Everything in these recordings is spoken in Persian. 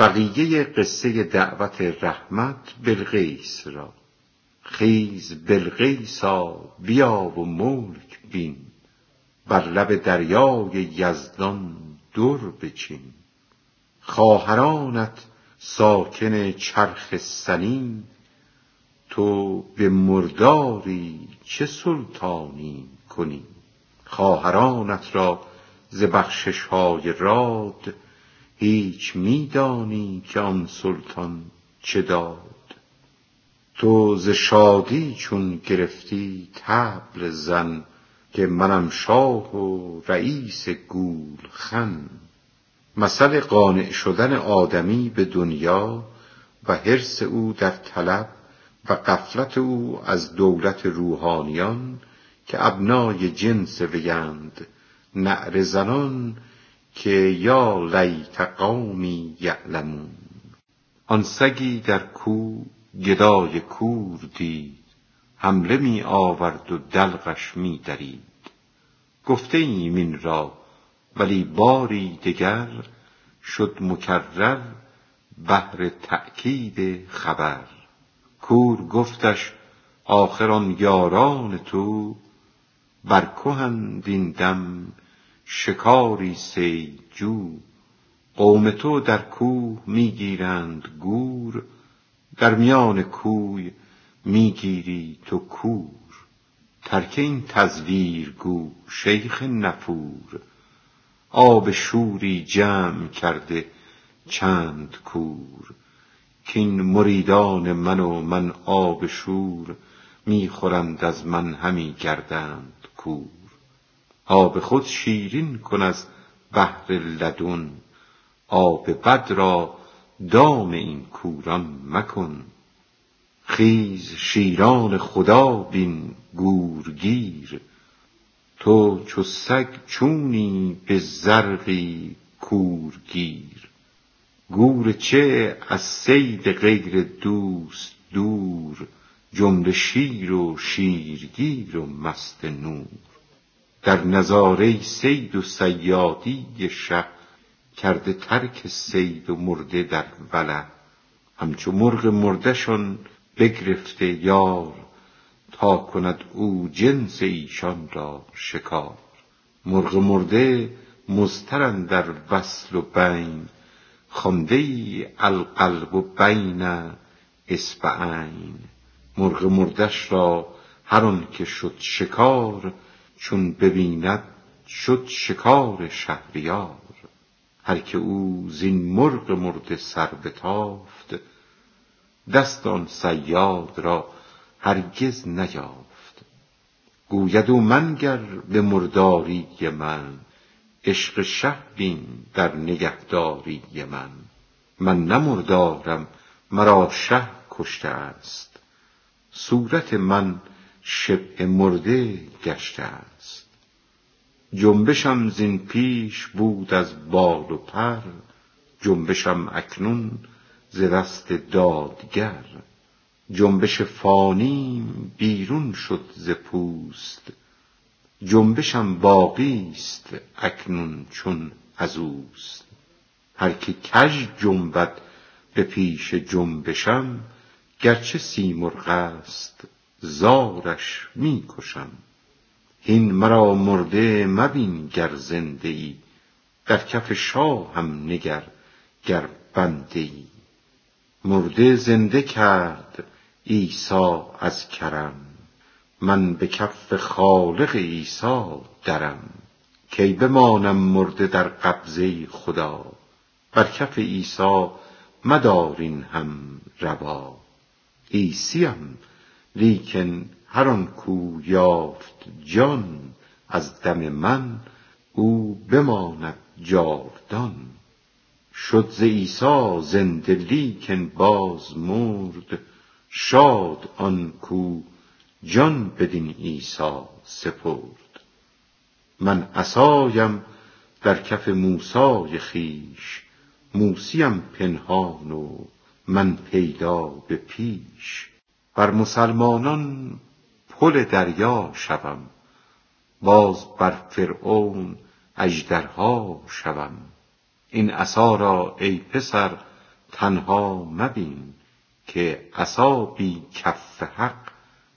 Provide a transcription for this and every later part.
بقیه قصه دعوت رحمت بلقیس را. خیز بلقیسا بیا و ملک بین. بر لب دریای یزدان در بچین. خواهرانت ساکن چرخ سنی تو به مرداری چه سلطانی کنی؟ خواهرانت را ز بخشش های راد هیچ می دانی که آن سلطان چه داد. تو ز شادی چون گرفتی طبل زن که منم شاه و رییس گولخن مثل قانع شدن آدمی به دنیا و حرص او در طلب و غفلت او از دولت روحانیان که ابنای جنس ویند نعره زنان که یا لیت قومی یعلمون. آن سگی در کوه گدای کور دید حمله می آورد و دلقش می درید. گفته ایم این را ولی باری دگر شد مکرر بهر تأکید خبر. کور گفتش آخر آن یاران تو بر این دم شکاری صید جو. قوم تو در کوه می گیرند گور. در میان کوی می گیری تو کور. ترک این تزویر گو شیخ نفور. آب شوری جمع کرده چند کور. کاین مریدان من و من آب شور می خورند از من همی گردند کور. آب خود شیرین کن از بحر لدن. آب بد را دام این کوران مکن. خیز شیران خدا بین گورگیر. تو چو سگ چونی به زرقی کورگیر. گور چه از صید غیر دوست دور جمله شیر و شیرگیر و مست نور. در نظاره صید و صیادی شه کرده ترک صید و مرده در وله همچو مرغ مرده شان بگرفته یار تا کند او جنس ایشان را شکار. مرغ مرده مضطر اندر وصل و بین خوانده ای القلب بین اصبعین مرغ مرده ش را هر آنک شد شکار چون ببیند شد شکار شهریار هر که او زین مرغ مرده سر بتافت دست آن صیاد را هرگز نیافت. گوید او منگر به مرداری من عشق شه بین در نگهداری من. من نه مردارم مرا شه کشته است. صورت من شبه مرده گشته است. جنبشم زین پیش بود از بال و پر جنبشم اکنون ز دست دادگر. جنبش فانیم بیرون شد ز پوست جنبشم باقیست اکنون چون ازوست هر که کژ جنبد به پیش جنبشم گرچه سیمرغ است زارش می کشم هین مرا مرده مبین گر زنده ای در کف شاهم نگر گر بنده ای مرده زنده کرد عیسی از کرم. من به کف خالق عیسی درم. کی بمانم مرده در قبضه خدا؟ بر کف عیسی مدار این هم روا. عیسیم لیکن هر آن کو یافت جان از دم من او بماند جاودان. شد ز عیسی زنده لیکن باز مرد شاد آن کو جان بدین عیسی سپرد. من عصایم در کف موسای خویش موسیم پنهان و من پیدا به پیش. بر مسلمانان پل دریا شوم باز بر فرعون اژدرها شوم. این عصا را ای پسر تنها مبین که عصا بی کف حق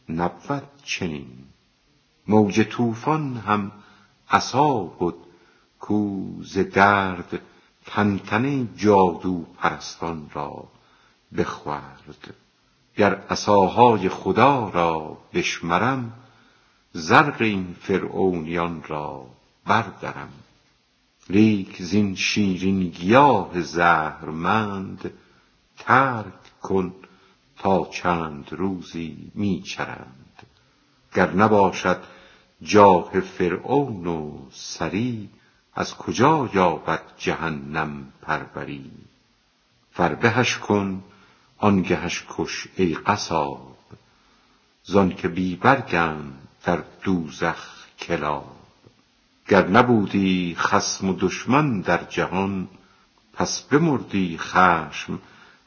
نبود چنین. موج طوفان هم عصا بد کو ز درد تنتنه جادو پرستان را بخورد. گر عصاهای خدا را بشمرم زرق این فرعونیان را بردرم. لیک زین شیرین گیاه زهرمند ترک کن تا چند روزی می چرند گر نباشد جاه فرعون و سری از کجا یابد جهنم پروری؟ فربهش کن آنگهش کش ای قصاب زانک بی برگند در دوزخ کلاب. گر نبودی خصم و دشمن در جهان پس بمردی خشم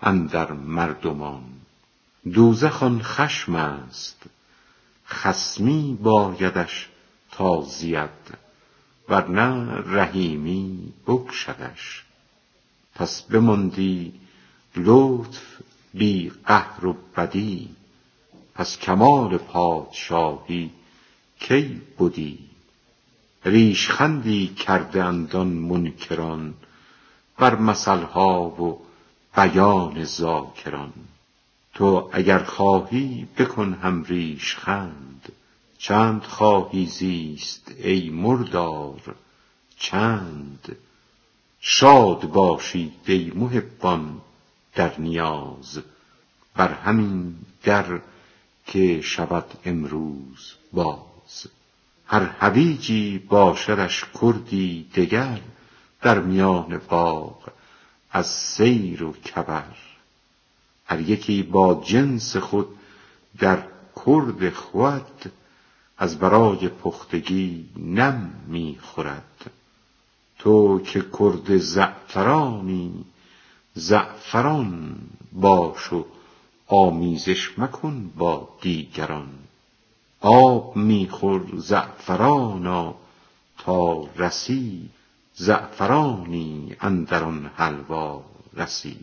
اندر مردمان. دوزخ آن خشم است خصمی بایدش تا زید ورنه رحیمی بکشدش. پس بماندی لطف بی قهر و بدی. پس کمال پادشاهی کی بدی؟ ریشخندی کرده اند آن منکران بر مثلها و بیان ذاکران. تو اگر خواهی بکن هم ریشخند چند خواهی زیست ای مردار چند؟ شاد باشید ای محبان در نیاز بر همین در که شود امروز باز. هر حویجی باشدش کردی دگر در میان باغ از سیر و کبر. هر یکی با جنس خود در کرد خود از برای پختگی نم می خورد تو که کرد زعفرانی زعفران باش و آمیزش مکن با دیگران. آب می خور زعفرانا تا رسی زعفرانی اندر آن حلوا رسی.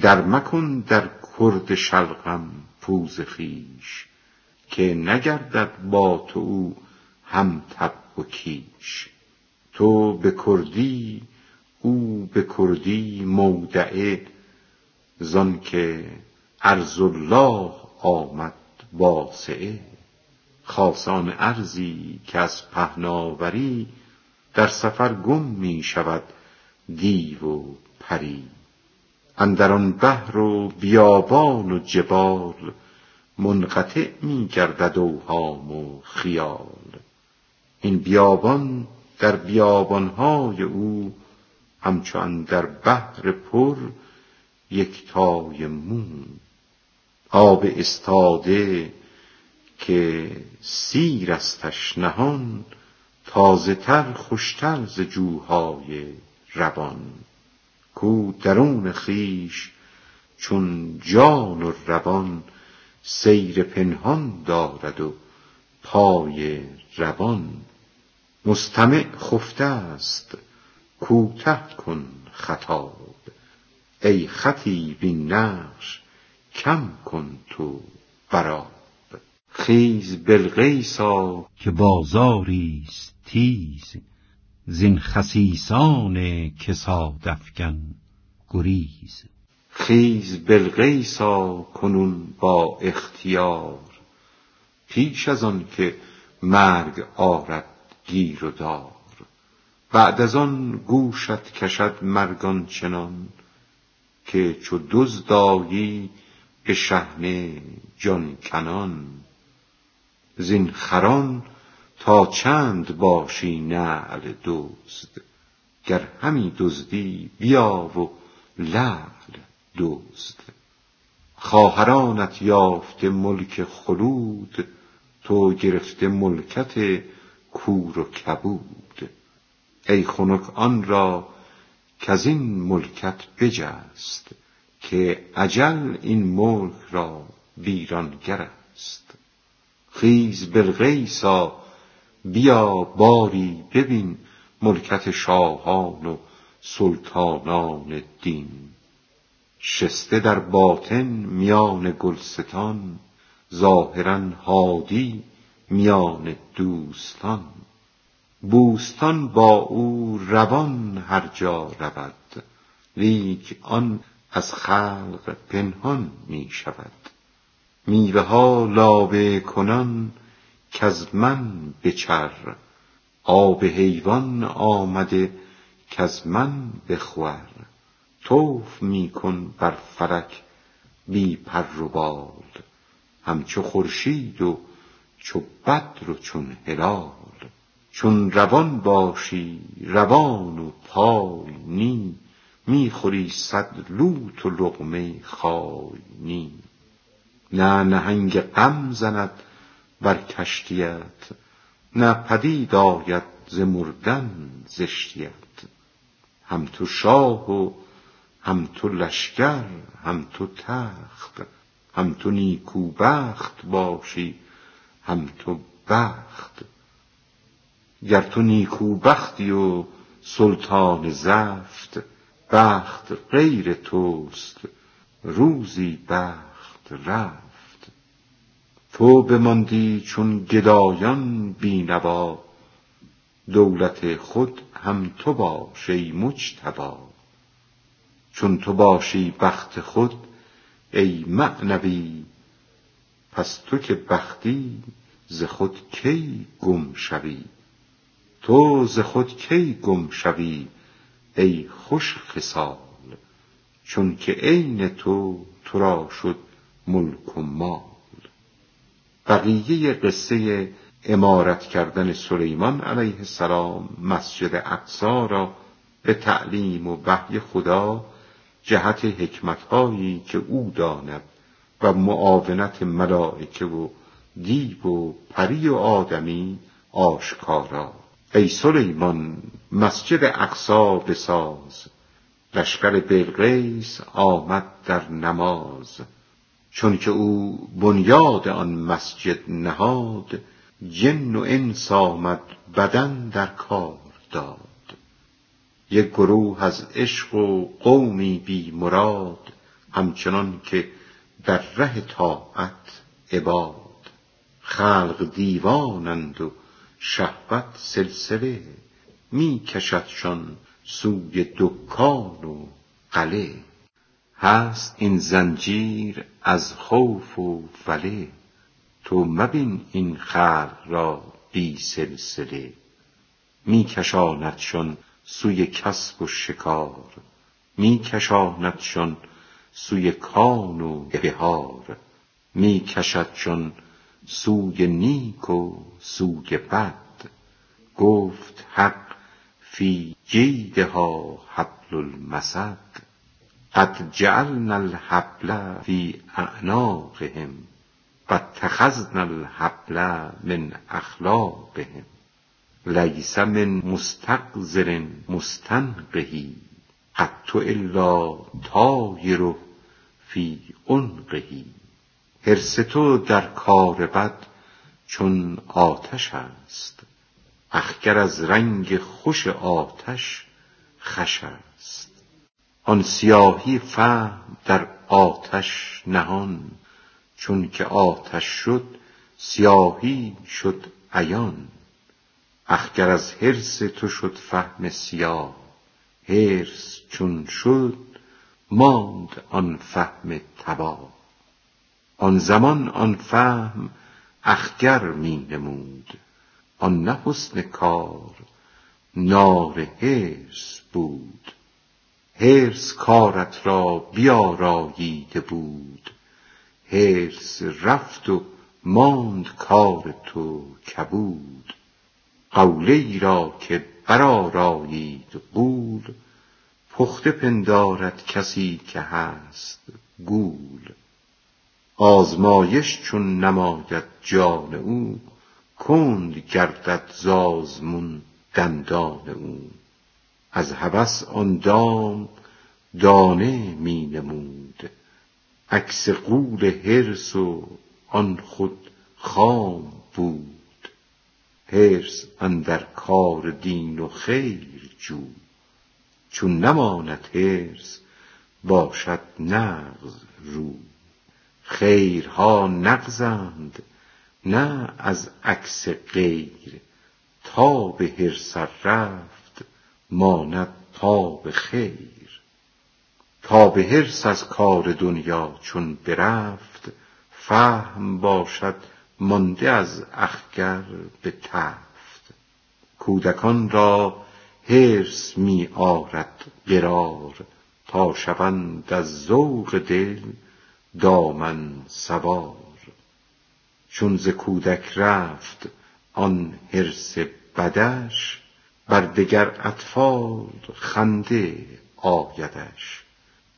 در مکن در کرد شلغم پوز خویش که نگردد با تو او هم طبع و کیش. تو به کردی او به کردی مودعه زانک ارض الله آمد واسعه. خاصان ارضی که از پهناوری در سفر گم می شود دیو و پری. اندر آن بحر و بیابان و جبال منقطع می گردد اوهام و خیال. این بیابان در بیابانهای او همچو اندر بحر پر یکتای موم آب استاده که سیرستش نهان تازه تر خوشتر ز جوهای روان. کو درون خویش چون جان و روان سیر پنهان دارد و پای روان. مستمع خفته است کوته کن خطاب. ای خطیب این نقش کم کن تو بر خیز بلقیسا که بازاریست تیز زین خسیسان کسادافگن گریز. خیز بلقیسا کنون با اختیار پیش از آن که مرگ آرد گیر و دار. بعد از آن گوشت کشد مرگ آنچنان که چو دزد آیی به شحنه جان کنان. زین خران تا چند باشی نعل دزد گر همی دزدی بیا و لعل دزد. خواهرانت یافته ملک خلود تو گرفته ملکت کور و کبود. ای خنک آن را کز این ملکت بجست که اجل این ملک را ویرانگر است. خیز بلقیسا بیا باری ببین ملکت شاهان و سلطانان دین. شسته در باطن میان گلستان ظاهرا هادی میان دوستان. بوستان با او روان هر جا رود لیک آن از خلق پنهان می شود. میوه ها لابه کنان کز من بچر آب حیوان آمده کز من بخور. طوف می کن بر فلک بی پر و بال همچو خورشید و چو بدر و چون هلال. چون روان باشی روان و پای نی. می خوری صد لوت و لقمه خای نی. نه نهنگ غم زند بر کشتیت نه پدید آید ز مردن زشتیت. هم تو شاه و هم تو لشکر هم تو تخت هم تو نیکوبخت باشی هم تو بخت. گر تو نیکوبختی و سلطان زفت بخت غیر توست روزی بخت رفت. تو بماندی چون گدایان بی نوا دولت خود هم تو باش ای مجتبی چون تو باشی بخت خود ای معنوی پس تو که بختی ز خود کی گم شوی؟ تو ز خود کی گم شوی ای خوش خصال؟ چونک عین تو تو را شد ملک و مال. بقیه قصه عمارت کردن سلیمان علیه السلام مسجد اقصی را به تعلیم و وحی خدا جهت حکمتهایی که او داند و معاونت ملائکه و دیو و پری و آدمی آشکارا. ای سلیمان مسجد اقصا بساز. لشکر بلقیس آمد در نماز. چون که او بنیاد آن مسجد نهاد جن و انس آمد بدن در کار داد. یک گروه از عشق و قومی بی مراد همچنان که در ره طاعت عباد. خلق دیوانند و شهوت سلسله می کشدشان سوی دکان و قله هست این زنجیر از خوف و وله. تو مبین این خلق را بی سلسله. می کشاندشان سوی کسب و شکار. می کشاندشان سوی کان و بهار. می کشدشان سوی نیک و سوی بد. گفت حق فی جیدها حبل المسد. قد جعلنا الحبل فی اعناقهم و اتخذنا الحبل من اخلاقهم. لیس من مستقذر مستنقه قط الا طایره فی عنقه. حرص تو در کار بد چون آتش است. اخگر از رنگ خوش آتش خوش است. آن سیاهی فهم در آتش نهان چونک آتش شد سیاهی شد عیان. اخگر از حرص تو شد فهم سیاه حرص چون شد ماند آن فهم تباه. آن زمان آن فهم اخگر می نمود. آن نه حسن کار نار حرص بود. حرص کارت را بیاراییده بود. حرص رفت و ماند کار تو کبود. قوله ای را که برآرایید غول پخته پندارد کسی که هست گول. آزمایش چون نماید جان او کند گردد ز آزمون دندان او. از هوس آن دام دانه می نمود عکس غول حرص و آن خود خام بود. حرص اندر کار دین و خیر جو چون نماند حرص باشد نغز رو. خیرها نغزند نه از عکس غیر. تا به حرص رفت ماند تا به خیر. تا به حرص از کار دنیا چون برفت فهم باشد مانده از اخگر به تفت. کودکان را حرص می آرد قرار تا شوند از ذوق دل دامن سوار. چون ز کودک رفت آن حرص بدش بر دگر اطفال خنده آیدش.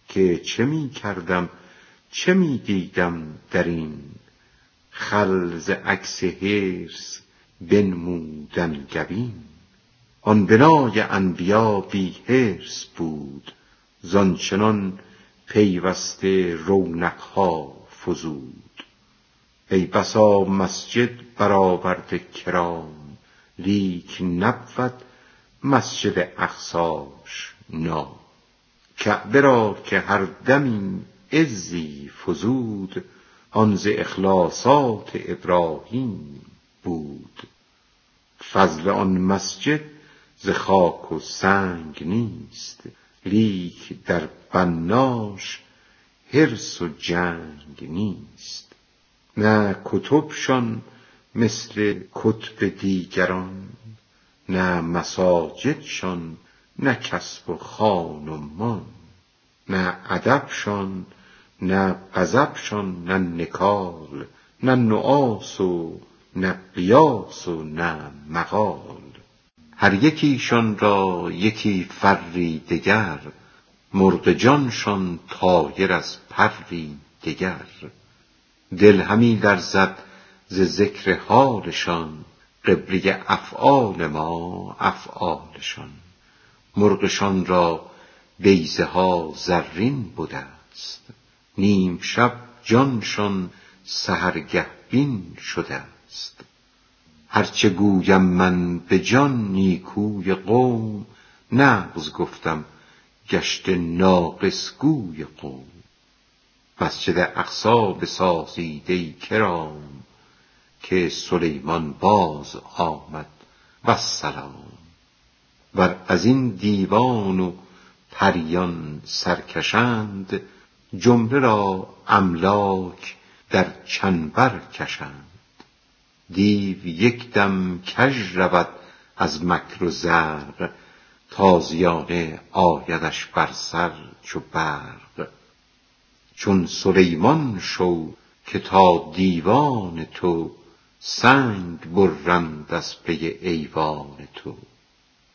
که چه می کردم چه می دیدم در این خل ز عکس حرص بنمود انگبین آن بنای انبیا بی حرص بود زان چنان پیوسته رونق ها فزود. ای بسا مسجد برآورده کرام لیک نبود مسجد اقصاش نام. کعبه را که هر دمی عزی فزود آن ز اخلاصات ابراهیم بود. فضل آن مسجد ز خاک و سنگ نیست لیک در بناش حرص و جنگ نیست. نه کتبشان مثل کتب دیگران نه مساجدشان نه کسب و خان و مان نه ادبشان نه غضبشان نه نکال نه نعاس و نه قیاس و نه مقال. هر یکیشان را یکی فری دگر مرغ جانشان طایر از پری دگر. دل همی لرزد ز ذکر حالشان قبله افعال ما افعالشان. مرغشان را بیضه ها زرین بدست نیم شب جانشان سحرگه بین شدست هر چه گویم من به جان نیکوی قوم نغز گفتم گشته ناقص گوی قوم. مسجد اقصی بسازید ای کرام که سلیمان باز آمد والسلام ور از این دیوان و پریان سرکشند جمله را املاک در چنبر کشند. دیو یک دم کژ رود از مکر و زرق تازیانه آیدش بر سر چو برق. چون سلیمان شو که تا دیوان تو سنگ برند از پی ایوان تو.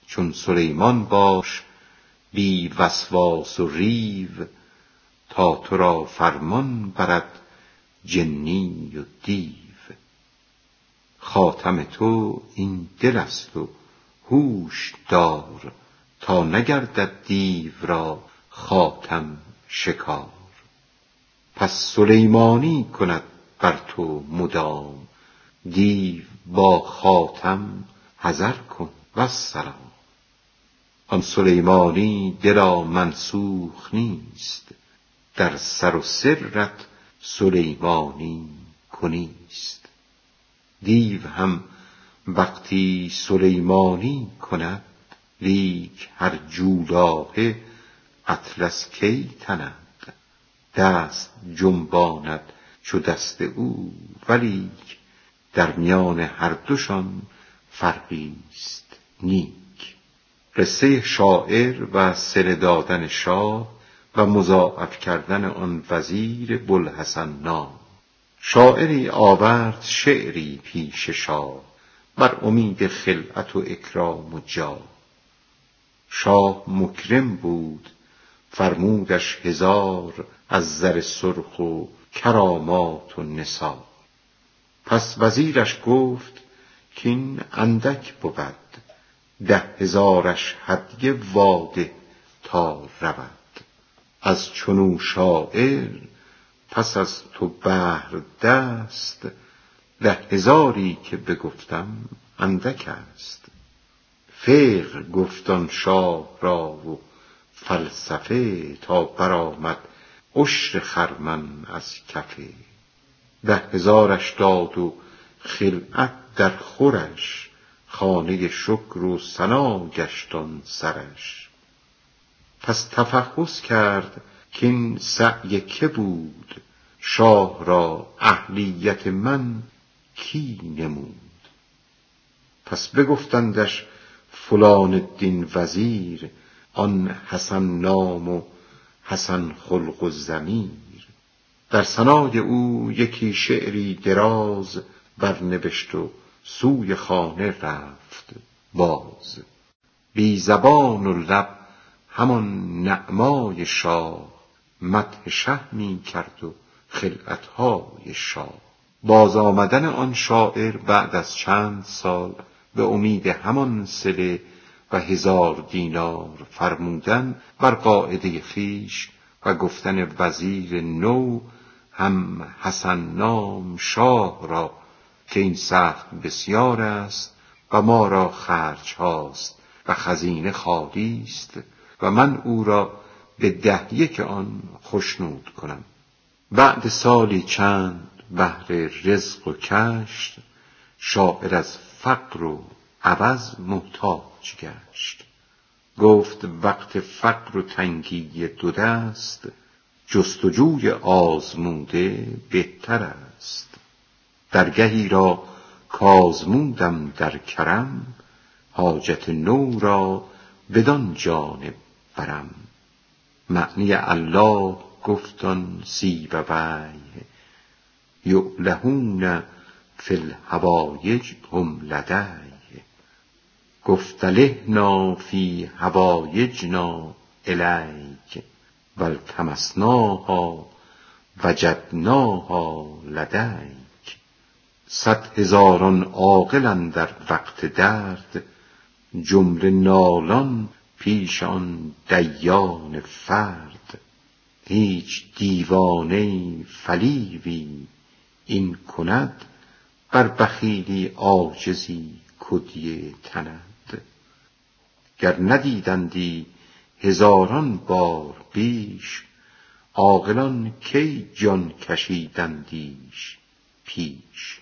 چون سلیمان باش بی وسواس و ریو تا تو را فرمان برد جنی و دیو. خاتم تو این دل است و هوش دار تا نگردد دیو را خاتم شکار. پس سلیمانی کند بر تو مدام دیو با خاتم حذر کن والسلام آن سلیمانی دلا منسوخ نیست در سر و سرت سلیمانی کنیست دیو هم وقتی سلیمانی کند لیک هر جولاهه اطلس کی تند دست جنباند چو دست او ولیک در میان هر دوشان فرقیست نیک. قصه شاعر و صله دادن شاه و مضاعف کردن آن وزیر بوالحسن نام. شاعری آورد شعری پیش شاه بر امید خلعت و اکرام و جاه شاه مکرم بود فرمودش هزار از زر سرخ و کرامات و نثار پس وزیرش گفت کاین اندک بود ده هزارش هدیه واده تا رود. از چنو شاعر پس از تو بهر دست ده هزاری که بگفتم اندک است. فقه گفت آن شاه را و فلسفه تا برآمد عشر خرمن از کفه. ده هزارش داد و خلعت در خورش خانه شکر و ثنا گشت آن سرش. پس تفحص کرد کاین سعی که بود شاه را اهلیت من کی نمود؟ پس بگفتندش فلان الدین وزیر آن حسن نام و حسن خلق و ضمیر. در ثنای او یکی شعری دراز برنوشت و سوی خانه رفت. باز بی زبان و لب همان نعمای شاه مدح شه می کرد و خلعتهای شاه. باز آمدن آن شاعر بعد از چند سال به امید همان صله و هزار دینار فرمودن بر قاعده خویش و گفتن وزیر نو هم حسن نام شاه را که این سخت بسیار است و ما را خرج هاست و خزینه خالی است و من او را به ده یک آن خشنود کنم. بعد سالی چند بهر رزق و کشت شاعر از فقر و عوض محتاج گشت. گفت وقت فقر و تنگی دو دست جستجوی آزموده بهتر است. درگهی را کآزمودم در کرم حاجت نو را بدان جانب برم. معنی الله گفت آن سیبویه یعلهون فی الحوایج هم لدی گفت الحنا فی حوایجنا الیک. و التمسناها وجدناها لدیک. صد هزاران عاقل اندر وقت درد. جمله نالان پیش آن دیان فرد. هیچ دیوانه فلیوی این کند بر بخیلی عاجزی کدیه تند. گر ندیدندی هزاران بار بیش عاقلان کی جان کشیدندیش پیش؟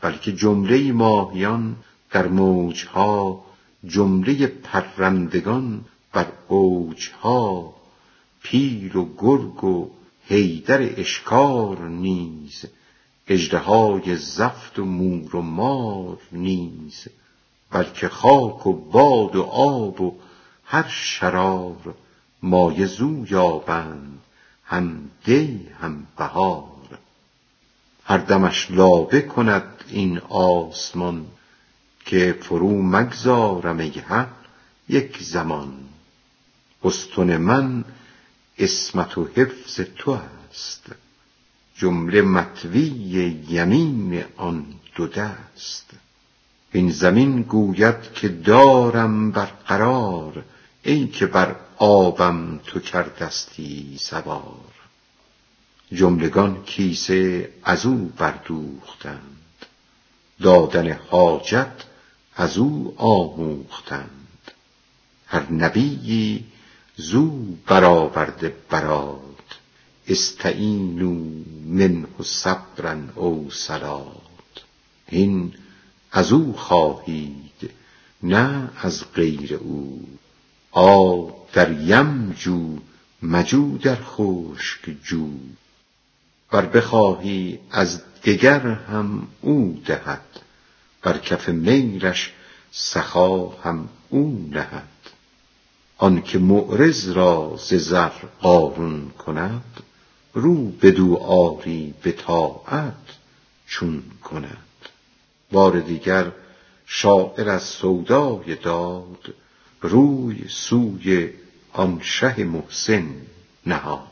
بلکه جمله ماهیان در موج ها جمله پرندگان بر اوج ها پیل و گرگ و حیدر اشکار نیز اژدهای زفت و مور و مار نیز بلکه خاک و باد و آب و هر شرار مایه زو یابند هم دی هم بهار. هر دمش لابه کند این آسمان که فرو مگذارم ای حق یک زمان. استن من عصمت و حفظ تو است. جمله مطوی یمین آن دو دست. وین زمین گوید که دارم برقرار ای که بر آبم تو کردستی سوار. جملگان کیسه از او بردوختند. دادن حاجت از او آموختند. هر نبیی زو برآورده برات استعینوا منه صبرا او صلات. هین از او خواهید نه از غیر او. آب در یم جو مجو در خشک جو. ور بخواهی از دگر هم او دهد. بر کف میلش سخا هم او نهد. آن که معرض را ز زر قارون کند رو بدو آری به طاعت چون کند. بار دیگر شاعر از سودای داد روی سوی آن شه محسن نهاد.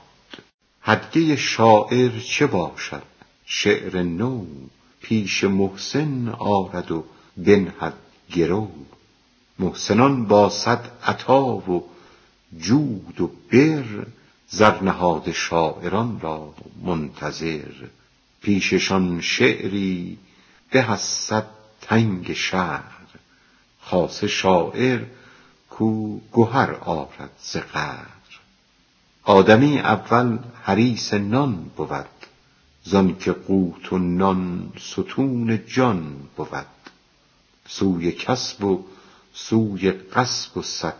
هدیه شاعر چه باشد؟ شعر نو پیش محسن آرد و بنهد گرو. محسنان با صد عطا و جود و بر زر نهاده شاعران را منتظر. پیششان شعری به از تنگ شهر. خاصه شاعر کو گهر آرد ز آدمی اول حریص نان بود. زان که قوت و نان ستون جان بود. سوی کسب و سوی قصب و صد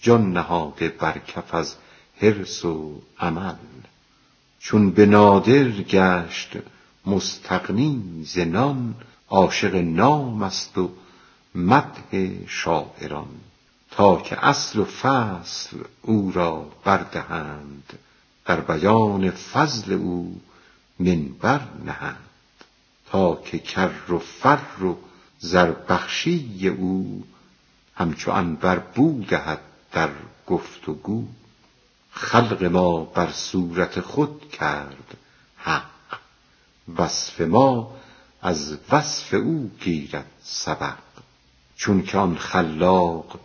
جان نهاده بر کف از حرص و عمل. چون به نادر گشت مستغنی ز نان عاشق نام است و مدح شاعران. تا که اصل و فصل او را بردهند در بیان فضل او منبر نهند تا که کر و فر و زربخشی او همچو عنبر بو دهد در گفت و گو خلق ما بر صورت خود کرد حق وصف ما از وصف او گیرد سبق. چونک آن خلاق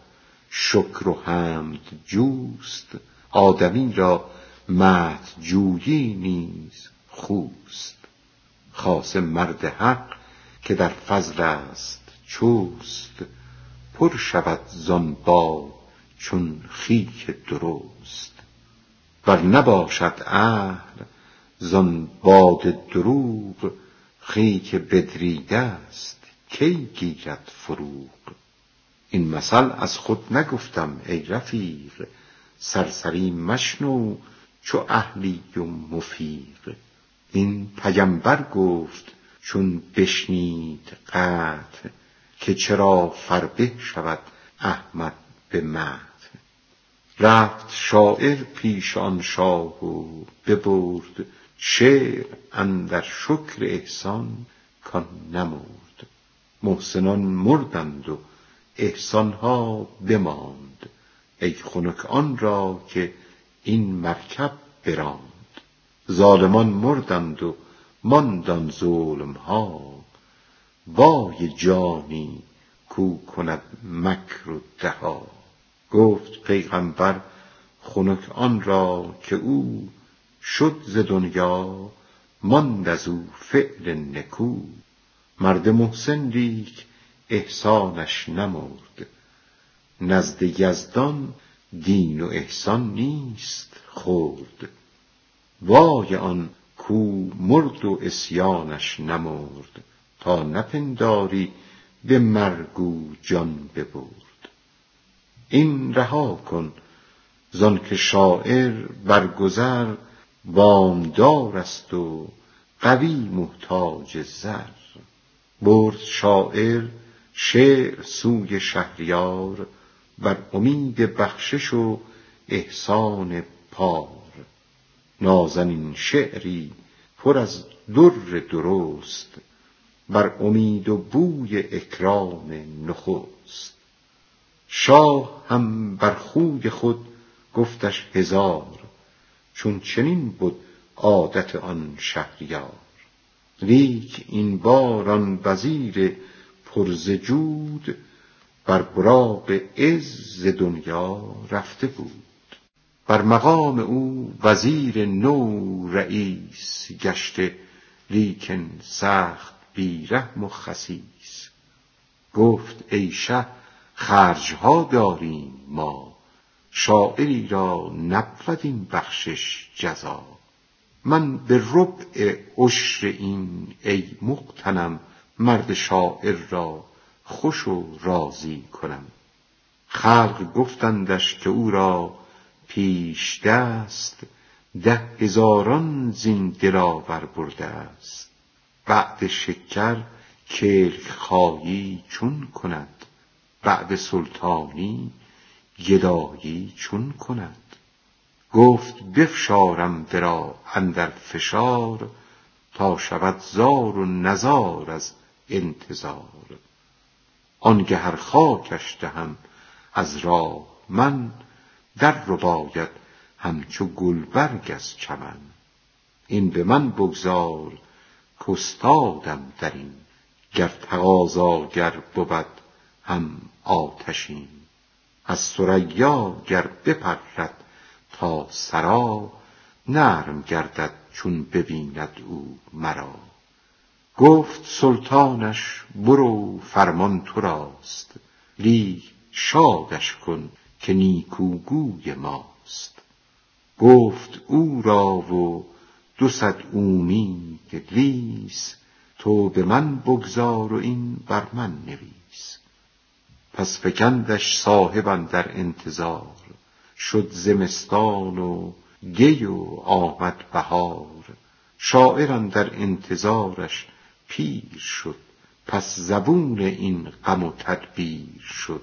شکر و حمد جوست آدمی را مدح جویی نیز خوست. خاصه مرد حق که در فضل است چست پر شود زان باد چون خیک درست. ور نباشد اهل زان باد دروغ خیک بدریده است کی گیرد فروغ. این مثل از خود نگفتم ای رفیق سرسری مشنو چو اهلی و مفیق. این پیمبر گفت چون بشنید قطع که چرا فربه شود احمد به مدح رفت شاعر پیش آن شاه و ببرد شعر اندر شکر احسان کان نمرد. محسنان مردند و احسان ها بماند. ای خنک آن را که این مرکب براند. ظالمان مردند و ماند آن ظلم ها وای جانی کو کند مکر و دها. گفت پیغمبر خنک آن را که او شد ز دنیا ماند از او فعل نکو. مرد محسن لیک احسانش نمرد. نزد یزدان دین و احسان نیست خرد. وای آن کو مرد و عصیانش نمرد تا نپنداری به مرگ او جان ببرد. این رها کن زانک شاعر بر گذر وامدار است و قوی محتاج زر. برد شاعر شعر سوی شهریار بر امید بخشش و احسان پار. نازنین شعری پر از در درست بر امید و بوی اکرام نخست. شاه هم بر خوی خود گفتش هزار چون چنین بد عادت آن شهریار. لیک این بار آن وزیر پر ز جود بر براق عز دنیا رفته بود. بر مقام او وزیر نو رییس گشته لیکن سخت بی رحم و خسیس. گفت ای شه خرجها داریم ما شاعری را نبود این بخشش جزا. من به ربع عشر این ای مغتنم مرد شاعر را خوش و راضی کنم. خلق گفتندش که او را پیش دست ده هزاران زین دلاور برده است. بعد شکر کلک خایی چون کند. بعد سلطانی گدایی چون کند. گفت بفشارم ورا اندر فشار تا شود زار و نزار از انتظار. آنگه ار خاکش دهم از راه من در رباید همچو گلبرگ از چمن. این به من بگذار کاستادم در این گر تقاضاگر بود هم آتشین. از ثریا گر بپرد تا سرا نرم گردد چون ببیند او مرا. گفت سلطانش برو فرمان تو راست لیک شادش کن که نیکوگوی ماست. گفت او را و دو صد اومید لیس تو به من بگذار و این بر من نویس. پس فکندش صاحب در انتظار شد زمستان و دی و آمد بهار. شاعر در انتظارش پیر شد. پس زبون این غم و تدبیر شد.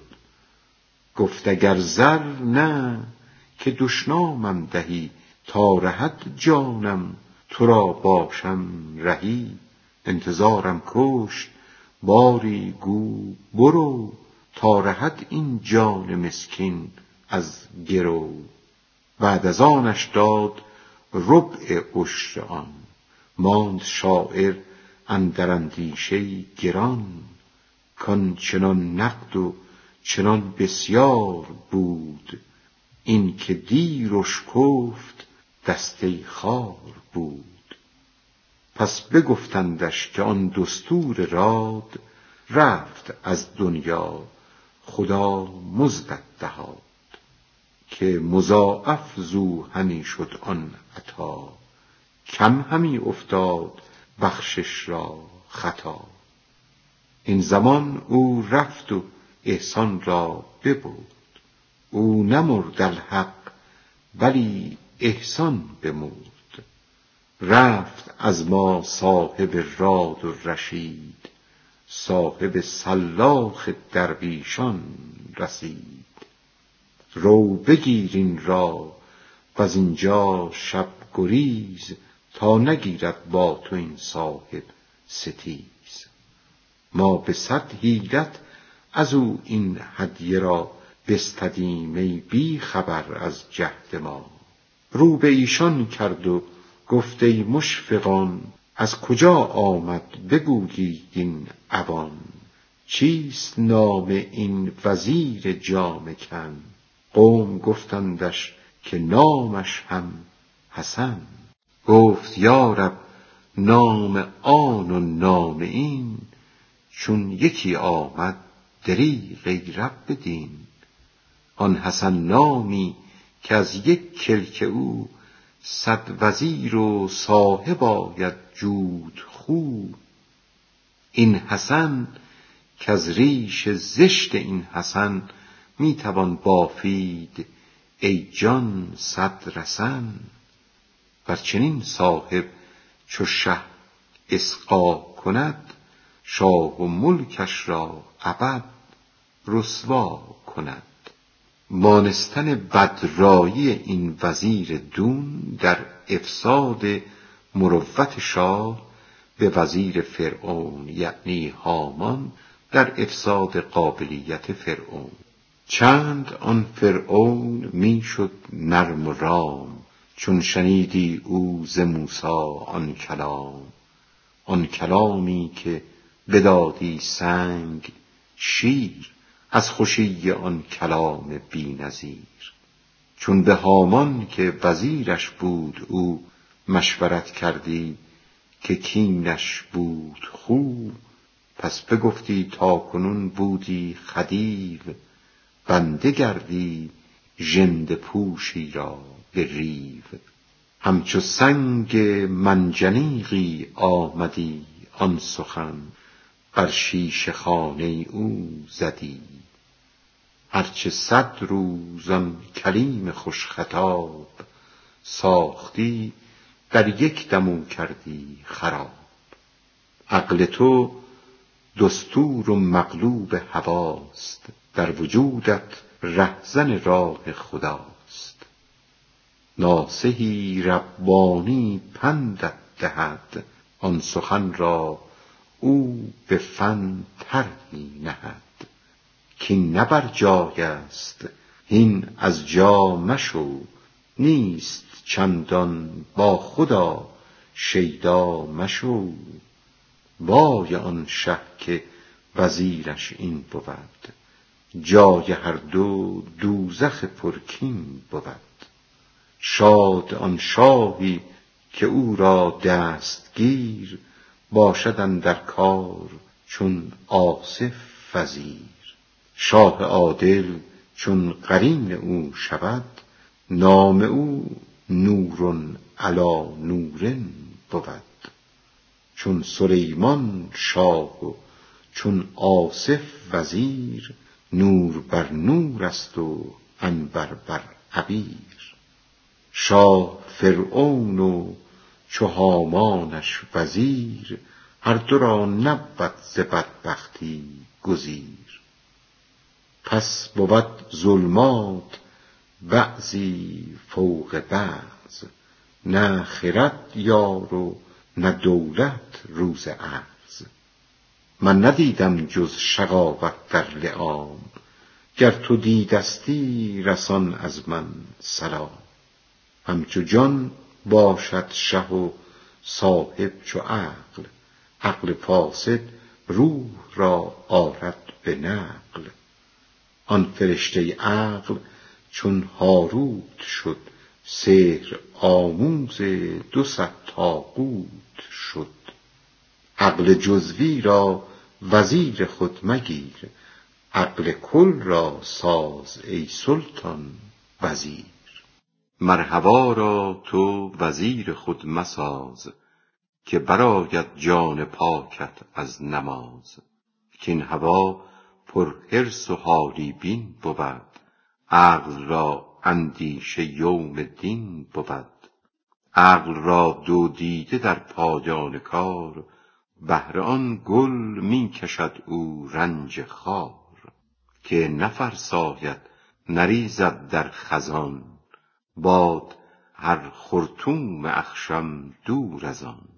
گفت اگر زر نه که دشنامم دهی تا رهد جانم تو را باشم رهی. انتظارم کشت باری گو برو تا رهد این جان مسکین از گرو. بعد از آنش داد ربع عشر آن. ماند شاعر اندر اندیشه گران کان چنان نقد و چنان بسیار بود. این که دیر اشکفت دسته خار بود. پس بگفتندش که آن دستور راد رفت از دنیا خدا مزدت دهاد. که مضاعف زو همی شد آن عطا. کم همی افتاد بخشش را خطا. این زمان او رفت و احسان را ببرد. او نمرد الحق بلی احسان بمرد. رفت از ما صاحب راد و رشید صاحب سلاخ درویشان رسید. رو بگیر این را وز اینجا شب گریز تا نگیرد با تو این صاحب ستیز. ما به صد حیلت از او این هدیه را بستدیم ای بی خبر از جهد ما. رو به ایشان کرد و گفت ای مشفقان از کجا آمد بگویید این عوان؟ چیست نام این وزیر جامه کن؟ قوم گفتندش که نامش هم حسن. گفت یا رب نام آن و نام این چون یکی آمد دریغ رب دین. آن حسن نامی که از یک کلک او صد وزیر و صاحب آید جود خو این حسن کز ریش زشت این حسن می توان بافید ای جان صد رسن. ور چنین صاحب چو شه اصغا کند شاه و ملکش را ابد رسوا کند. مانستن بدرایی این وزیر دون در افساد مروت شاه به وزیر فرعون یعنی هامان در افساد قابلیت فرعون. چند آن فرعون می شد نرم و رام. چون شنیدی او ز موسی آن کلام آن کلامی که بدادی سنگ شیر از خوشی آن کلام بی نظیر. چون به هامان که وزیرش بود او مشورت کردی که کینش بود خو پس بگفتی تا کنون بودی خدیو بنده گردی ژنده پوشی را. به ریو همچو سنگ منجنیقی آمدی آن سخن بر شیشه خانه او زدی. هرچه صد روز آن کلیم خوش خطاب ساختی در یک دم کردی خراب. عقل تو دستور و مقلوب هواست در وجودت رهزن راه خداست ناصحی ربانی پندت دهد. آن سخن را او به فن طرحی نهد. کین نه بر جای است هین از جا مشو. نیست چندان با خدا شیدا مشو. وای آن شه که وزیرش این بود. جای هر دو دوزخ پرکین بود. شاد آن شاهی که او را دستگیر باشد اندر کار چون آصف وزیر. شاه عادل چون قرین او شود نام او نور علی نور بود. چون سلیمان شاه و چون آصف وزیر نور بر نور است و عنبر بر عبیر. شاه فرعون و چو هامانش وزیر هر دو را نبود ز بدبختی گزیر. پس بود ظلمات بعضی فوق بعض نه خرد یار و نه دولت روز عرض. من ندیدم جز شقاوت در لیام گر تو دیدستی رسان از من سلام. همچو جان باشد شه و صاحب چو عقل. عقل فاسد روح را آرد به نقل. آن فرشته عقل چون هاروت شد سحر آموز دو صد شد. عقل جزوی را وزیر خود مگیر عقل کل را ساز ای سلطان وزیر. مر هوا را تو وزیر خود مساز که برآید جان پاکت از نماز. کاین هوا پرحرص و حالی بین بود عقل را اندیشه یوم دین بود. عقل را دو دیده در پایان کار بهر آن گل می کشد او رنج خار. که نفرساید نریزد در خزان باد هر خرطوم اخشم دور از آن.